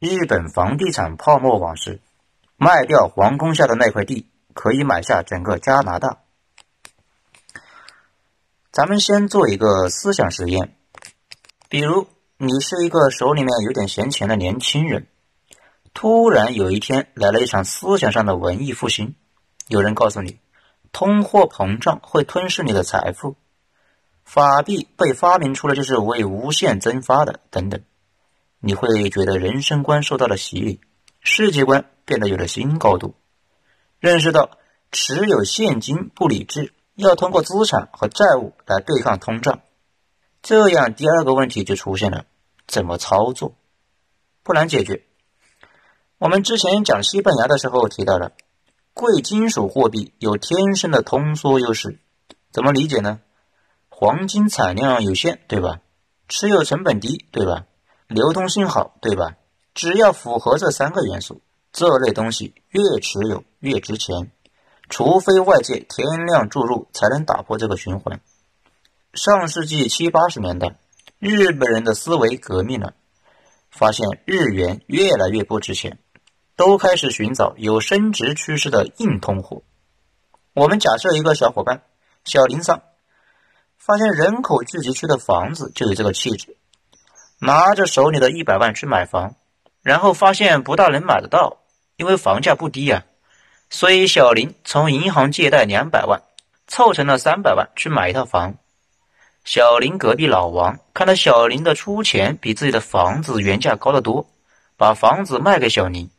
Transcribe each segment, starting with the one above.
日本房地产泡沫往事，卖掉皇宫下的那块地，可以买下整个加拿大。咱们先做一个思想实验，比如你是一个手里面有点闲钱的年轻人，突然有一天来了一场思想上的文艺复兴，有人告诉你，通货膨胀会吞噬你的财富，法币被发明出来就是为无限增发的，等等。你会觉得人生观受到了洗礼，世界观变得有了新高度，认识到持有现金不理智，要通过资产和债务来对抗通胀。这样第二个问题就出现了：怎么操作？不难解决。我们之前讲西班牙的时候提到了，贵金属货币有天生的通缩优势。怎么理解呢？黄金产量有限，对吧？持有成本低，对吧？流通性好，对吧？只要符合这三个元素，这类东西越持有越值钱，除非外界天量注入，才能打破这个循环。上世纪七八十年代，日本人的思维革命了，发现日元越来越不值钱，都开始寻找有升值趋势的硬通货。我们假设一个小伙伴小林桑，发现人口聚集区的房子就有这个气质。拿着手里的一百万去买房，然后发现不大能买得到，因为房价不低呀。所以小林从银行借贷两百万，凑成了三百万去买一套房。小林隔壁老王看到小林的出钱比自己的房子原价高得多，把房子卖给小林，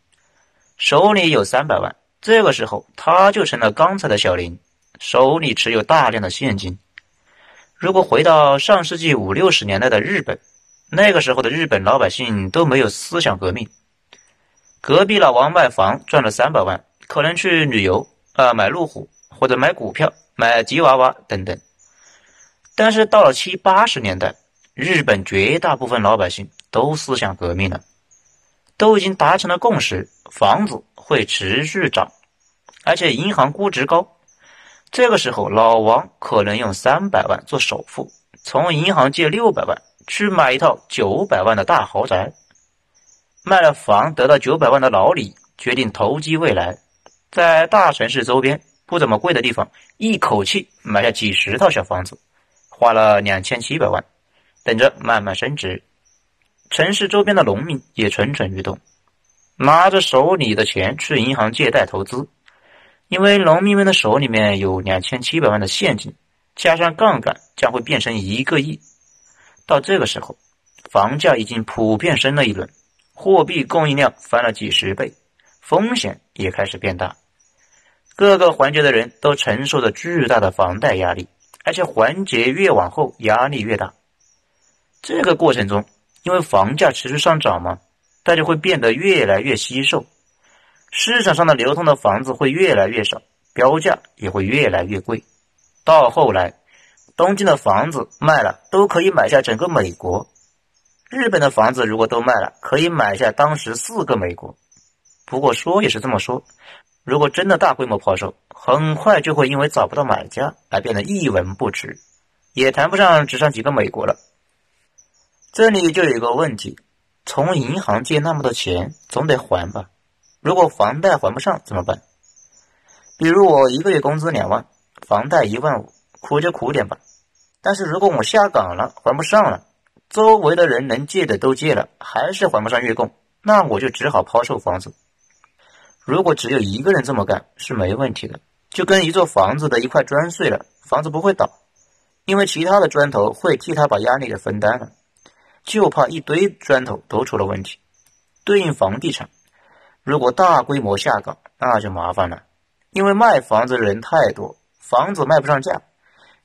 手里有三百万。这个时候他就成了刚才的小林，手里持有大量的现金。如果回到上世纪五六十年代的日本。那个时候的日本老百姓都没有思想革命。隔壁老王卖房赚了三百万，可能去旅游啊，买路虎或者买股票、买吉娃娃等等。但是到了七八十年代，日本绝大部分老百姓都思想革命了，都已经达成了共识：房子会持续涨，而且银行估值高。这个时候，老王可能用三百万做首付，从银行借六百万。去买一套九百万的大豪宅，卖了房得到九百万的老李决定投机未来，在大城市周边不怎么贵的地方，一口气买下几十套小房子，花了两千七百万，等着慢慢升值。城市周边的农民也蠢蠢欲动，拿着手里的钱去银行借贷投资，因为农民们的手里面有两千七百万的现金，加上杠杆将会变成一个亿。到这个时候，房价已经普遍升了一轮，货币供应量翻了几十倍，风险也开始变大，各个环节的人都承受着巨大的房贷压力，而且环节越往后压力越大。这个过程中，因为房价持续上涨嘛，大家会变得越来越稀瘦，市场上的流通的房子会越来越少，标价也会越来越贵，到后来。东京的房子卖了都可以买下整个美国，日本的房子如果都卖了，可以买下当时四个美国。不过说也是这么说，如果真的大规模抛售，很快就会因为找不到买家而变得一文不值，也谈不上只剩几个美国了。这里就有一个问题：从银行借那么多钱，总得还吧？如果房贷还不上怎么办？比如我一个月工资两万，房贷一万五，苦就苦点吧。但是如果我下岗了，还不上了，周围的人能借的都借了，还是还不上月供，那我就只好抛售房子。如果只有一个人这么干是没问题的，就跟一座房子的一块砖碎了，房子不会倒，因为其他的砖头会替他把压力给分担了。就怕一堆砖头都出了问题。对应房地产，如果大规模下岗，那就麻烦了，因为卖房子的人太多，房子卖不上价。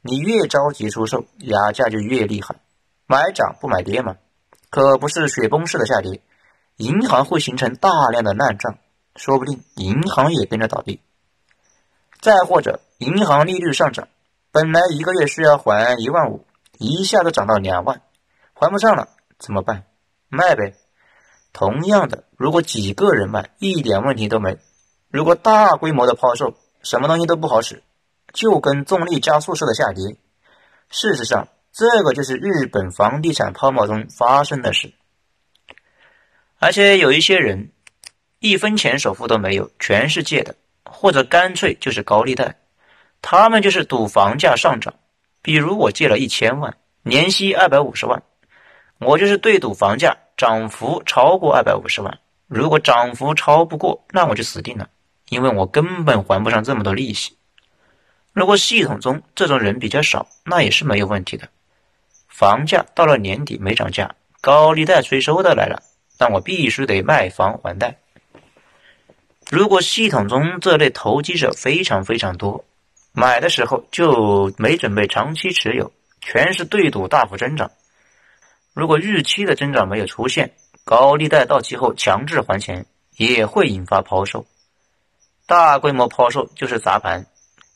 你越着急出售，压价就越厉害，买涨不买跌嘛，可不是雪崩式的下跌，银行会形成大量的烂账，说不定银行也跟着倒闭。再或者，银行利率上涨，本来一个月需要还一万五，一下子涨到两万，还不上了怎么办？卖呗。同样的，如果几个人卖，一点问题都没；如果大规模的抛售，什么东西都不好使。就跟重力加速式的下跌，事实上，这个就是日本房地产泡沫中发生的事。而且有一些人一分钱首付都没有，全是借的，或者干脆就是高利贷，他们就是赌房价上涨。比如我借了一千万，年息二百五十万，我就是对赌房价涨幅超过二百五十万。如果涨幅超不过，那我就死定了，因为我根本还不上这么多利息。如果系统中这种人比较少，那也是没有问题的。房价到了年底没涨价，高利贷催收的来了，但我必须得卖房还贷。如果系统中这类投机者非常非常多，买的时候就没准备长期持有，全是对赌大幅增长。如果预期的增长没有出现，高利贷到期后强制还钱，也会引发抛售。大规模抛售就是砸盘。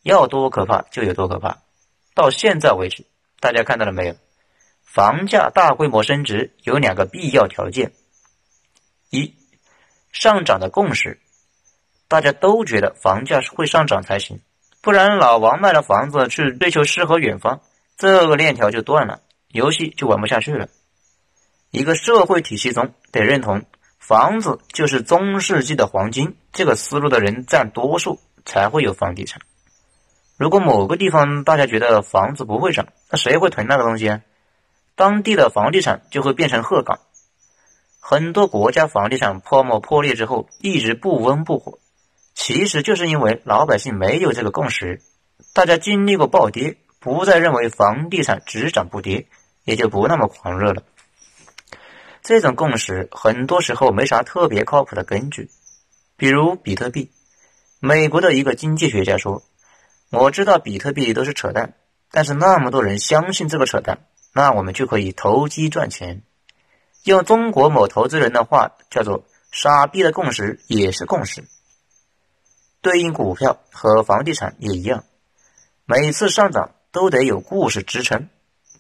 要多可怕就有多可怕。到现在为止，大家看到了没有？房价大规模升值有两个必要条件：一，上涨的共识，大家都觉得房价是会上涨才行，不然老王卖了房子去追求诗和远方，这个链条就断了，游戏就玩不下去了。一个社会体系中得认同房子就是中世纪的黄金，这个思路的人占多数，才会有房地产。如果某个地方大家觉得房子不会涨，那谁会囤那个东西啊？当地的房地产就会变成鹤岗。很多国家房地产泡沫破裂之后一直不温不火，其实就是因为老百姓没有这个共识。大家经历过暴跌，不再认为房地产只涨不跌，也就不那么狂热了。这种共识很多时候没啥特别靠谱的根据，比如比特币。美国的一个经济学家说。我知道比特币都是扯淡，但是那么多人相信这个扯淡，那我们就可以投机赚钱。用中国某投资人的话叫做“傻逼的共识也是共识”。对应股票和房地产也一样，每次上涨都得有故事支撑。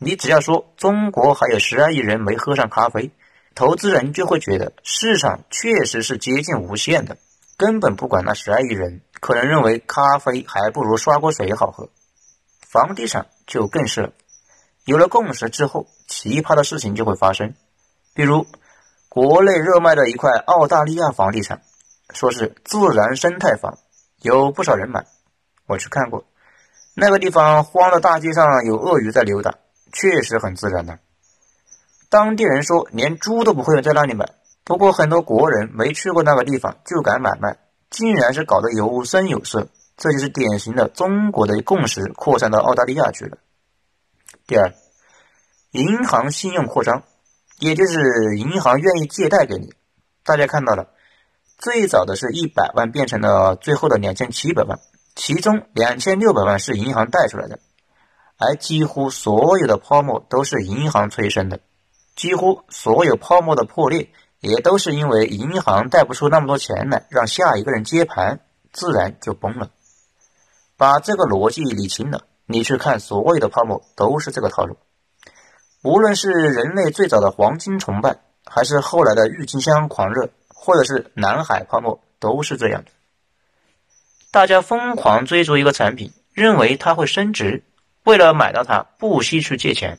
你只要说中国还有十二亿人没喝上咖啡，投资人就会觉得市场确实是接近无限的，根本不管那十二亿人。可能认为咖啡还不如刷锅水好喝，房地产就更是了。有了共识之后，奇葩的事情就会发生。比如，国内热卖的一块澳大利亚房地产，说是自然生态房，有不少人买。我去看过，那个地方荒的大街上有鳄鱼在溜达，确实很自然的。当地人说，连猪都不会在那里买。不过很多国人没去过那个地方，就敢买卖。竟然是搞得有声有色，这就是典型的中国的共识扩散到澳大利亚去了。第二，银行信用扩张，也就是银行愿意借贷给你。大家看到了，最早的是一百万变成了最后的两千七百万，其中两千六百万是银行贷出来的，而几乎所有的泡沫都是银行催生的，几乎所有泡沫的破裂。也都是因为银行贷不出那么多钱来，让下一个人接盘，自然就崩了。把这个逻辑理清了，你去看所有的泡沫都是这个套路。无论是人类最早的黄金崇拜，还是后来的郁金香狂热，或者是南海泡沫，都是这样的。大家疯狂追逐一个产品，认为它会升值，为了买到它，不惜去借钱。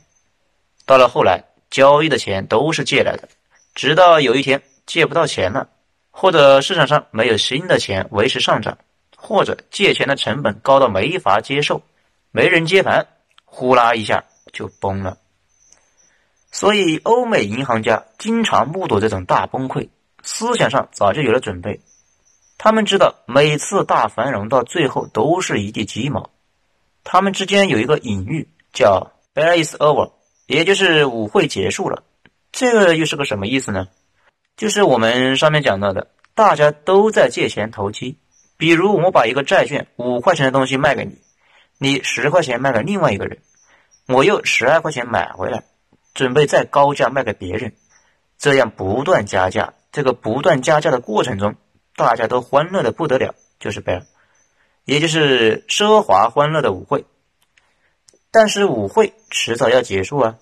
到了后来，交易的钱都是借来的。直到有一天借不到钱了，或者市场上没有新的钱维持上涨，或者借钱的成本高到没法接受，没人接盘，呼啦一下就崩了。所以，欧美银行家经常目睹这种大崩溃，思想上早就有了准备。他们知道每次大繁荣到最后都是一地鸡毛。他们之间有一个隐喻，叫 “ball is over”，也就是舞会结束了。这个又是个什么意思呢？就是我们上面讲到的，大家都在借钱投机。比如，我把一个债券五块钱的东西卖给你，你十块钱卖给另外一个人，我又十二块钱买回来，准备再高价卖给别人，这样不断加价。这个不断加价的过程中，大家都欢乐的不得了，就是 bear，也就是奢华欢乐的舞会。但是舞会迟早要结束啊。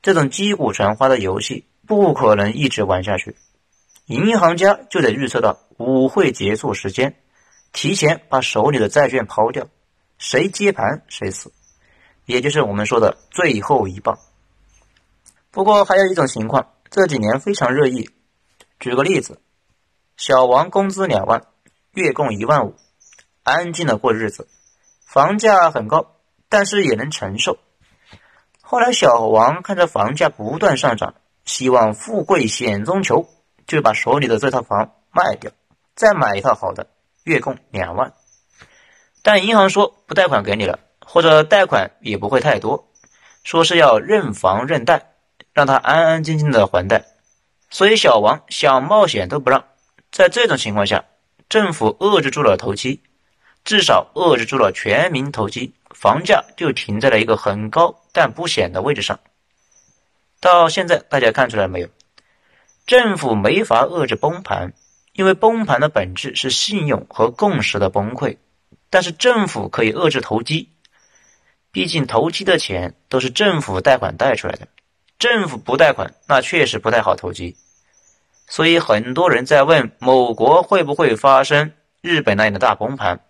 这种击鼓传花的游戏不可能一直玩下去，银行家就得预测到舞会结束时间，提前把手里的债券抛掉，谁接盘谁死，也就是我们说的最后一棒。不过还有一种情况，这几年非常热议，举个例子，小王工资两万，月供一万五，安静的过日子，房价很高，但是也能承受。后来小王看着房价不断上涨，希望富贵险中求，就把手里的这套房卖掉，再买一套好的，月供两万。但银行说不贷款给你了，或者贷款也不会太多，说是要认房认贷，让他安安静静的还贷。所以小王想冒险都不让。在这种情况下，政府遏制住了投机，至少遏制住了全民投机。房价就停在了一个很高但不显的位置上。到现在，大家看出来没有？政府没法遏制崩盘，因为崩盘的本质是信用和共识的崩溃。但是政府可以遏制投机，毕竟投机的钱都是政府贷款贷出来的，政府不贷款，那确实不太好投机。所以很多人在问某国会不会发生日本那样的大崩盘，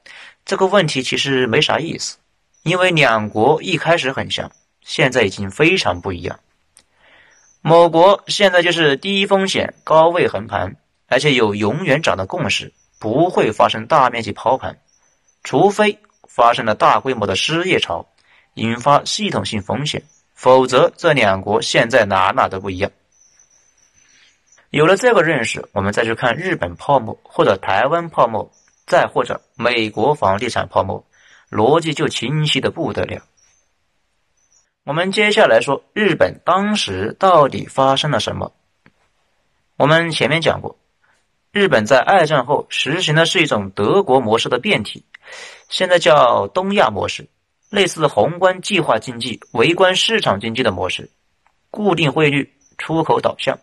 这个问题其实没啥意思。因为两国一开始很像，现在已经非常不一样。某国现在就是低风险高位横盘，而且有永远涨的共识，不会发生大面积抛盘，除非发生了大规模的失业潮，引发系统性风险，否则这两国现在哪哪都不一样。有了这个认识，我们再去看日本泡沫，或者台湾泡沫，再或者美国房地产泡沫。逻辑就清晰的不得了。我们接下来说日本当时到底发生了什么？我们前面讲过，日本在二战后实行的是一种德国模式的变体，现在叫东亚模式，类似宏观计划经济、微观市场经济的模式，固定汇率、出口导向。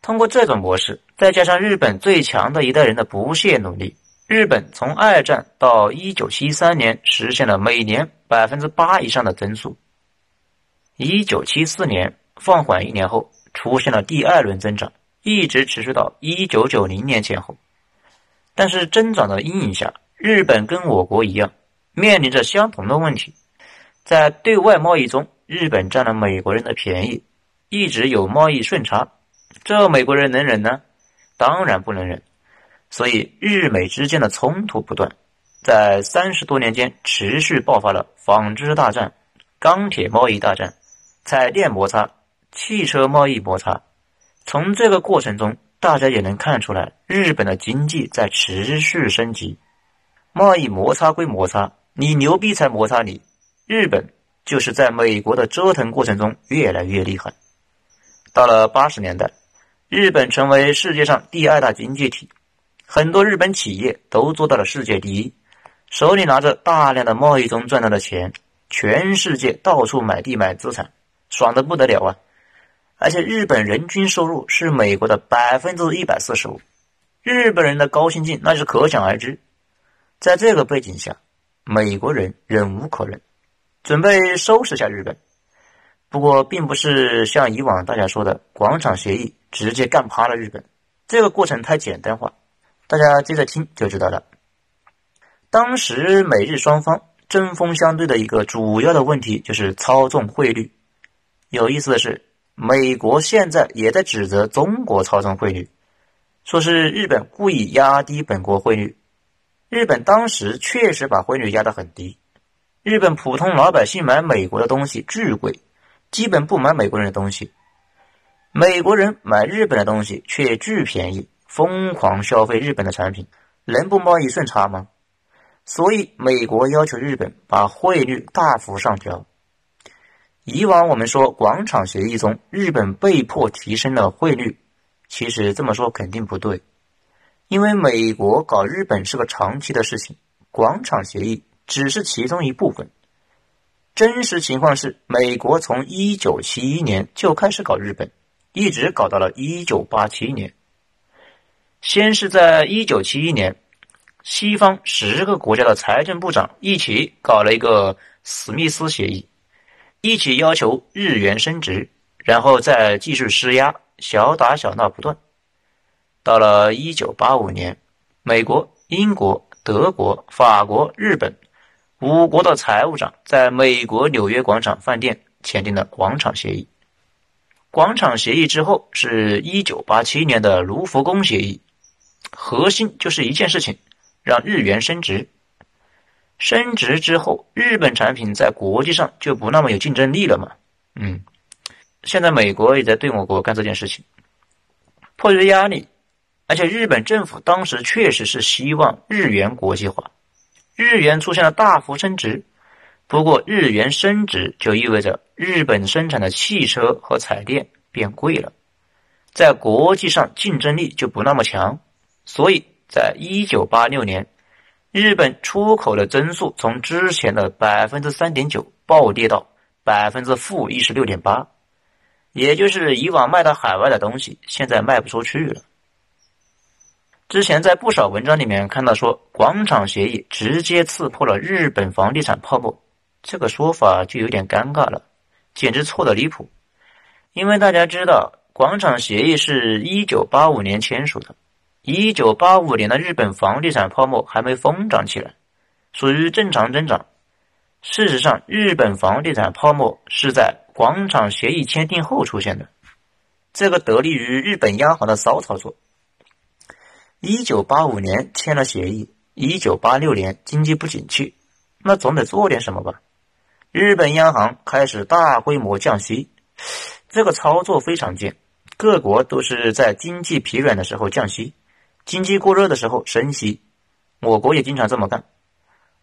通过这种模式，再加上日本最强的一代人的不懈努力。日本从二战到一九七三年实现了每年百分之八以上的增速。一九七四年放缓一年后，出现了第二轮增长，一直持续到一九九零年前后。但是增长的阴影下，日本跟我国一样，面临着相同的问题。在对外贸易中，日本占了美国人的便宜，一直有贸易顺差。这美国人能忍呢？当然不能忍。所以，日美之间的冲突不断，在三十多年间持续爆发了纺织大战、钢铁贸易大战、彩电摩擦、汽车贸易摩擦。从这个过程中，大家也能看出来，日本的经济在持续升级。贸易摩擦归摩擦，你牛逼才摩擦你。日本就是在美国的折腾过程中越来越厉害。到了八十年代，日本成为世界上第二大经济体。很多日本企业都做到了世界第一，手里拿着大量的贸易中赚到的钱，全世界到处买地买资产，爽的不得了啊！而且日本人均收入是美国的百分之一百四十五，日本人的高薪劲那是可想而知。在这个背景下，美国人忍无可忍，准备收拾下日本。不过，并不是像以往大家说的广场协议直接干趴了日本，这个过程太简单化。大家接着听就知道了。当时美日双方针锋相对的一个主要的问题就是操纵汇率。有意思的是，美国现在也在指责中国操纵汇率，说是日本故意压低本国汇率。日本当时确实把汇率压得很低，日本普通老百姓买美国的东西巨贵，基本不买美国人的东西，美国人买日本的东西却巨便宜。疯狂消费日本的产品，能不贸易顺差吗？所以美国要求日本把汇率大幅上调。以往我们说广场协议中日本被迫提升了汇率，其实这么说肯定不对，因为美国搞日本是个长期的事情，广场协议只是其中一部分。真实情况是，美国从一九七一年就开始搞日本，一直搞到了一九八七年。先是在一九七一年，西方十个国家的财政部长一起搞了一个史密斯协议，一起要求日元升值，然后再继续施压，小打小闹不断。到了一九八五年，美国、英国、德国、法国、日本五国的财务长在美国纽约广场饭店签订了广场协议。广场协议之后是一九八七年的卢浮宫协议，核心就是一件事情，让日元升值。升值之后，日本产品在国际上就不那么有竞争力了嘛？嗯，现在美国也在对我国干这件事情，迫于压力，而且日本政府当时确实是希望日元国际化，日元出现了大幅升值。不过，日元升值就意味着日本生产的汽车和彩电变贵了，在国际上竞争力就不那么强，所以在一九八六年。日本出口的增速从之前的百分之三点九暴跌到百分之负一十六点八，也就是以往卖到海外的东西现在卖不出去了。之前在不少文章里面看到说，广场协议直接刺破了日本房地产泡沫，这个说法就有点尴尬了，简直错的离谱。因为大家知道，广场协议是一九八五年签署的。一九八五年的日本房地产泡沫还没疯涨起来，属于正常增长。事实上，日本房地产泡沫是在广场协议签订后出现的，这个得力于日本央行的骚操作。一九八五年签了协议，一九八六年经济不景气，那总得做点什么吧？日本央行开始大规模降息，这个操作非常贱，各国都是在经济疲软的时候降息。经济过热的时候升息，我国也经常这么干。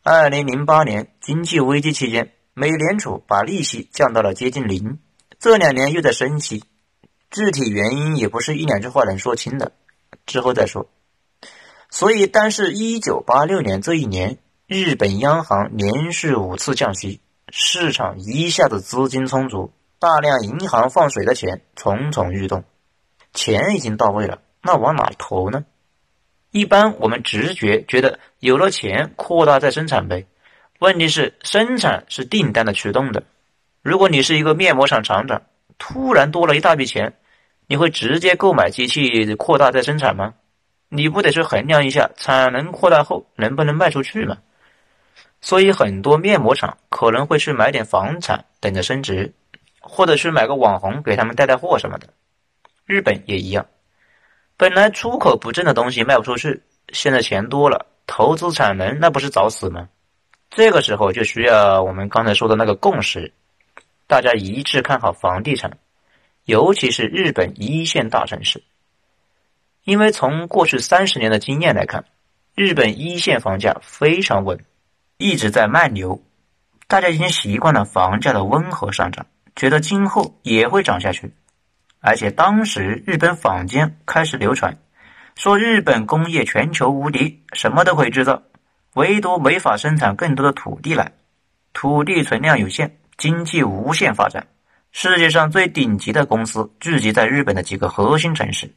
二零零八年经济危机期间，美联储把利息降到了接近零，这两年又在升息，具体原因也不是一两句话能说清的，之后再说。所以，但是一九八六年这一年，日本央行连续五次降息，市场一下子资金充足，大量银行放水的钱蠢蠢欲动，钱已经到位了，那往哪投呢？一般我们直觉觉得有了钱扩大再生产呗，问题是生产是订单的驱动的。如果你是一个面膜厂厂长，突然多了一大笔钱，你会直接购买机器扩大再生产吗？你不得去衡量一下产能扩大后能不能卖出去吗？所以很多面膜厂可能会去买点房产等着升值，或者去买个网红给他们带带货什么的。日本也一样。本来出口不振的东西卖不出去，现在钱多了，投资产能那不是找死吗？这个时候就需要我们刚才说的那个共识，大家一致看好房地产，尤其是日本一线大城市，因为从过去三十年的经验来看，日本一线房价非常稳，一直在慢牛，大家已经习惯了房价的温和上涨，觉得今后也会涨下去。而且当时日本坊间开始流传，说日本工业全球无敌，什么都可以制造，唯独没法生产更多的土地来。土地存量有限，经济无限发展。世界上最顶级的公司聚集在日本的几个核心城市，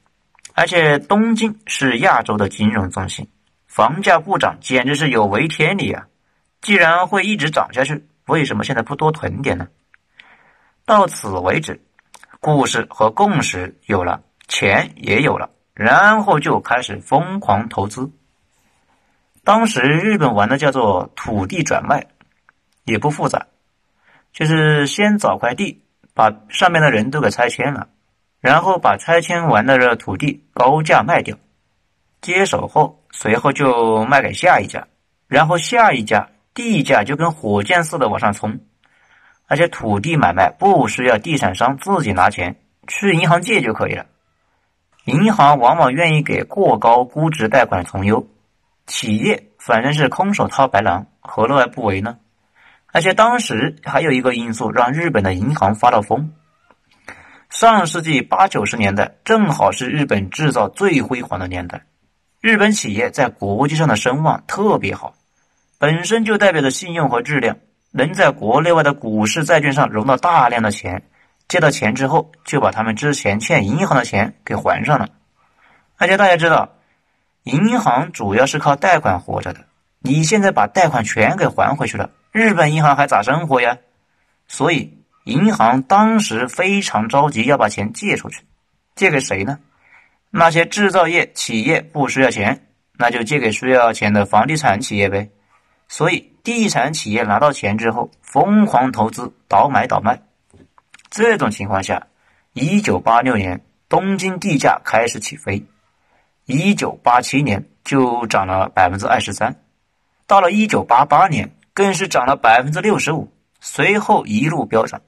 而且东京是亚洲的金融中心，房价不涨简直是有违天理啊！既然会一直涨下去，为什么现在不多囤点呢？到此为止。故事和共识有了，钱也有了，然后就开始疯狂投资。当时日本玩的叫做土地转卖，也不复杂，就是先找块地，把上面的人都给拆迁了，然后把拆迁完的这土地高价卖掉，接手后随后就卖给下一家，然后下一家地价就跟火箭似的往上冲。而且土地买卖不需要地产商自己拿钱，去银行借就可以了。银行往往愿意给过高估值贷款从优，企业反正是空手套白狼，何乐而不为呢？而且当时还有一个因素让日本的银行发了疯。上世纪八九十年代正好是日本制造最辉煌的年代，日本企业在国际上的声望特别好，本身就代表着信用和质量。能在国内外的股市、债券上融到大量的钱，借到钱之后，就把他们之前欠银行的钱给还上了。而且大家知道，银行主要是靠贷款活着的。你现在把贷款全给还回去了，日本银行还咋生活呀？所以，银行当时非常着急要把钱借出去，借给谁呢？那些制造业企业不需要钱，那就借给需要钱的房地产企业呗。所以。地产企业拿到钱之后，疯狂投资，倒买倒卖。这种情况下，一九八六年，东京地价开始起飞，一九八七年就涨了百分之二十三，到了一九八八年更是涨了百分之六十五，随后一路飙涨。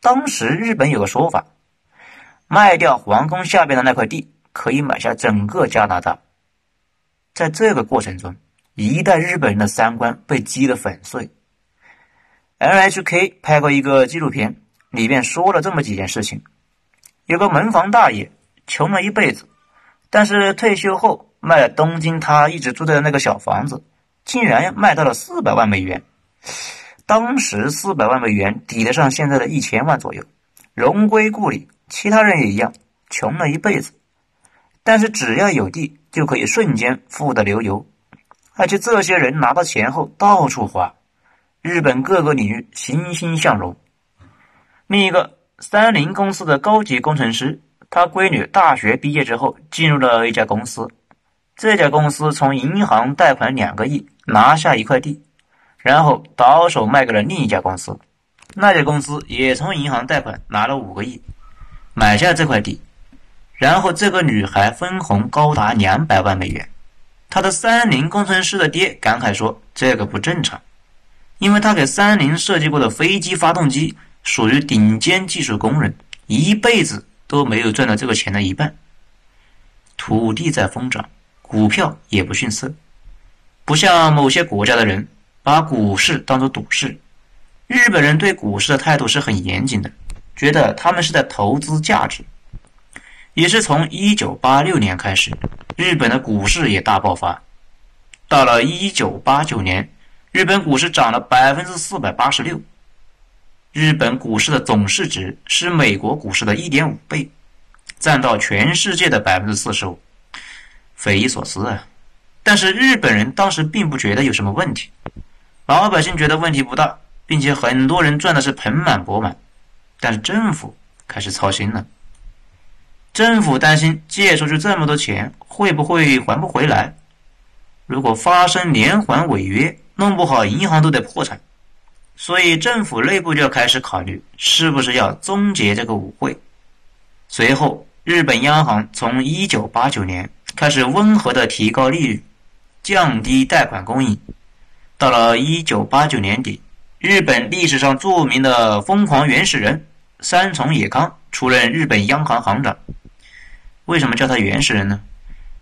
当时日本有个说法，卖掉皇宫下边的那块地，可以买下整个加拿大。在这个过程中，一代日本人的三观被击得粉碎。NHK 拍过一个纪录片，里面说了这么几件事情：有个门房大爷，穷了一辈子，但是退休后卖了东京他一直住的那个小房子，竟然卖到了四百万美元。当时四百万美元抵得上现在的一千万左右，荣归故里。其他人也一样，穷了一辈子，但是只要有地，就可以瞬间富得流油。而且这些人拿到钱后到处花，日本各个领域欣欣向荣。另一个三菱公司的高级工程师，他闺女大学毕业之后进入了一家公司，这家公司从银行贷款两个亿拿下一块地，然后倒手卖给了另一家公司，那家公司也从银行贷款拿了五个亿买下这块地，然后这个女孩分红高达两百万美元。他的三菱工程师的爹感慨说：“这个不正常，因为他给三菱设计过的飞机发动机属于顶尖技术工人，一辈子都没有赚到这个钱的一半。土地在疯涨，股票也不逊色，不像某些国家的人把股市当作赌市。日本人对股市的态度是很严谨的，觉得他们是在投资价值。也是从一九八六年开始。”日本的股市也大爆发，到了一九八九年，日本股市涨了百分之四百八十六。日本股市的总市值是美国股市的一点五倍，占到全世界的百分之四十五，匪夷所思啊！但是日本人当时并不觉得有什么问题，老百姓觉得问题不大，并且很多人赚的是盆满钵满，但是政府开始操心了。政府担心借出去这么多钱会不会还不回来？如果发生连环违约，弄不好银行都得破产。所以政府内部就要开始考虑，是不是要终结这个舞会。随后，日本央行从一九八九年开始温和的提高利率，降低贷款供应。到了一九八九年底，日本历史上著名的疯狂原始人三重野康出任日本央行行长。为什么叫他原始人呢？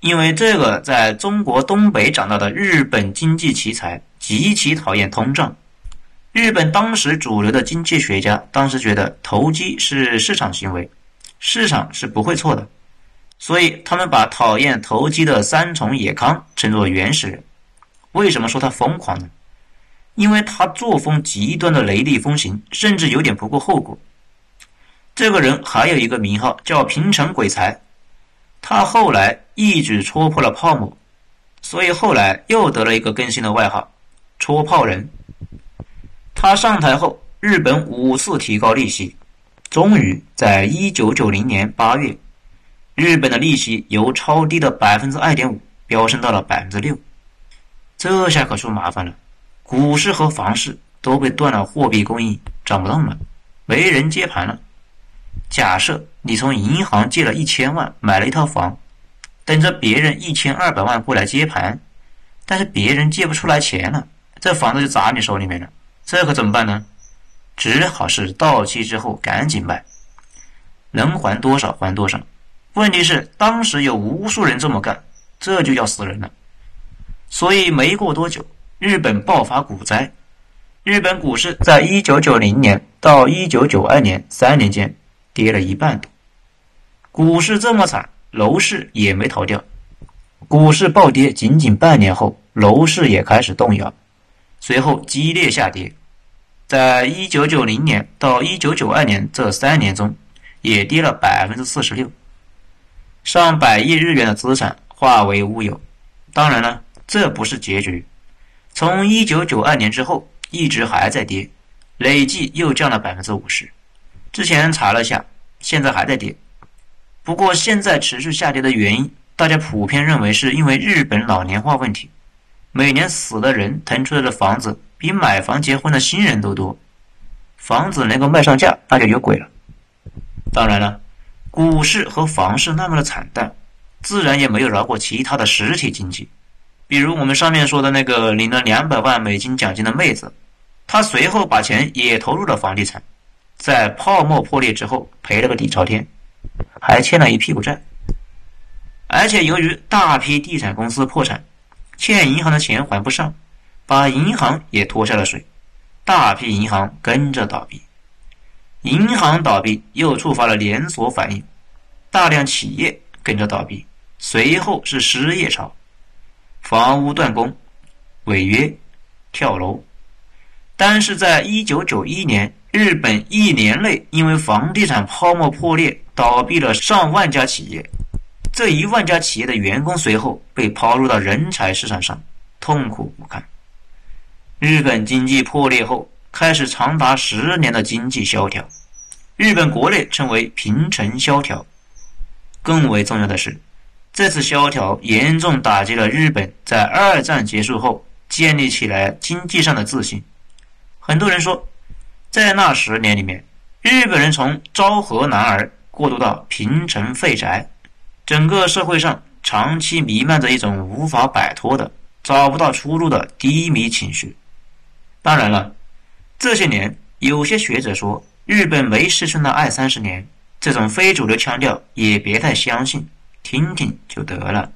因为这个在中国东北长大的日本经济奇才极其讨厌通胀。日本当时主流的经济学家当时觉得投机是市场行为，市场是不会错的，所以他们把讨厌投机的三重野康称作原始人。为什么说他疯狂呢？因为他作风极端的雷厉风行，甚至有点不顾后果。这个人还有一个名号叫平成鬼才。他后来一举戳破了泡沫，所以后来又得了一个更新的外号“戳泡人”。他上台后，日本五次提高利息，终于在一九九零年八月，日本的利息由超低的百分之二点五飙升到了百分之六。这下可出麻烦了，股市和房市都被断了货币供应，涨不动了，没人接盘了。假设你从银行借了一千万买了一套房，等着别人一千二百万过来接盘，但是别人借不出来钱了，这房子就砸你手里面了，这可怎么办呢？只好是到期之后赶紧卖，能还多少还多少。问题是当时有无数人这么干，这就要死人了。所以没过多久，日本爆发股灾，日本股市在一九九零年到一九九二年三年间。跌了一半多，股市这么惨，楼市也没逃掉。股市暴跌仅仅半年后，楼市也开始动摇，随后激烈下跌。在一九九零年到一九九二年这三年中，也跌了百分之四十六，上百亿日元的资产化为乌有。当然了，这不是结局，从一九九二年之后一直还在跌，累计又降了百分之五十。之前查了下，现在还在跌。不过现在持续下跌的原因，大家普遍认为是因为日本老年化问题，每年死的人腾出来的房子比买房结婚的新人都多，房子能够卖上价那就有鬼了。当然了，股市和房市那么的惨淡，自然也没有饶过其他的实体经济。比如我们上面说的那个领了两百万美金奖金的妹子，她随后把钱也投入了房地产，在泡沫破裂之后赔了个底朝天，还欠了一屁股债。而且由于大批地产公司破产，欠银行的钱还不上，把银行也拖下了水，大批银行跟着倒闭。银行倒闭又触发了连锁反应，大量企业跟着倒闭，随后是失业潮。房屋断供、违约、跳楼，但是在一九九一年，日本一年内因为房地产泡沫破裂，倒闭了上万家企业。这一万家企业的员工随后被抛入到人才市场上，痛苦不堪。日本经济破裂后，开始长达十年的经济萧条，日本国内称为平成萧条。更为重要的是。这次萧条严重打击了日本在二战结束后建立起来经济上的自信。很多人说，在那十年里面，日本人从昭和男儿过渡到平成废宅，整个社会上长期弥漫着一种无法摆脱的、找不到出路的低迷情绪。当然了，这些年有些学者说日本没失去那二三十年，这种非主流腔调也别太相信。听听就得了。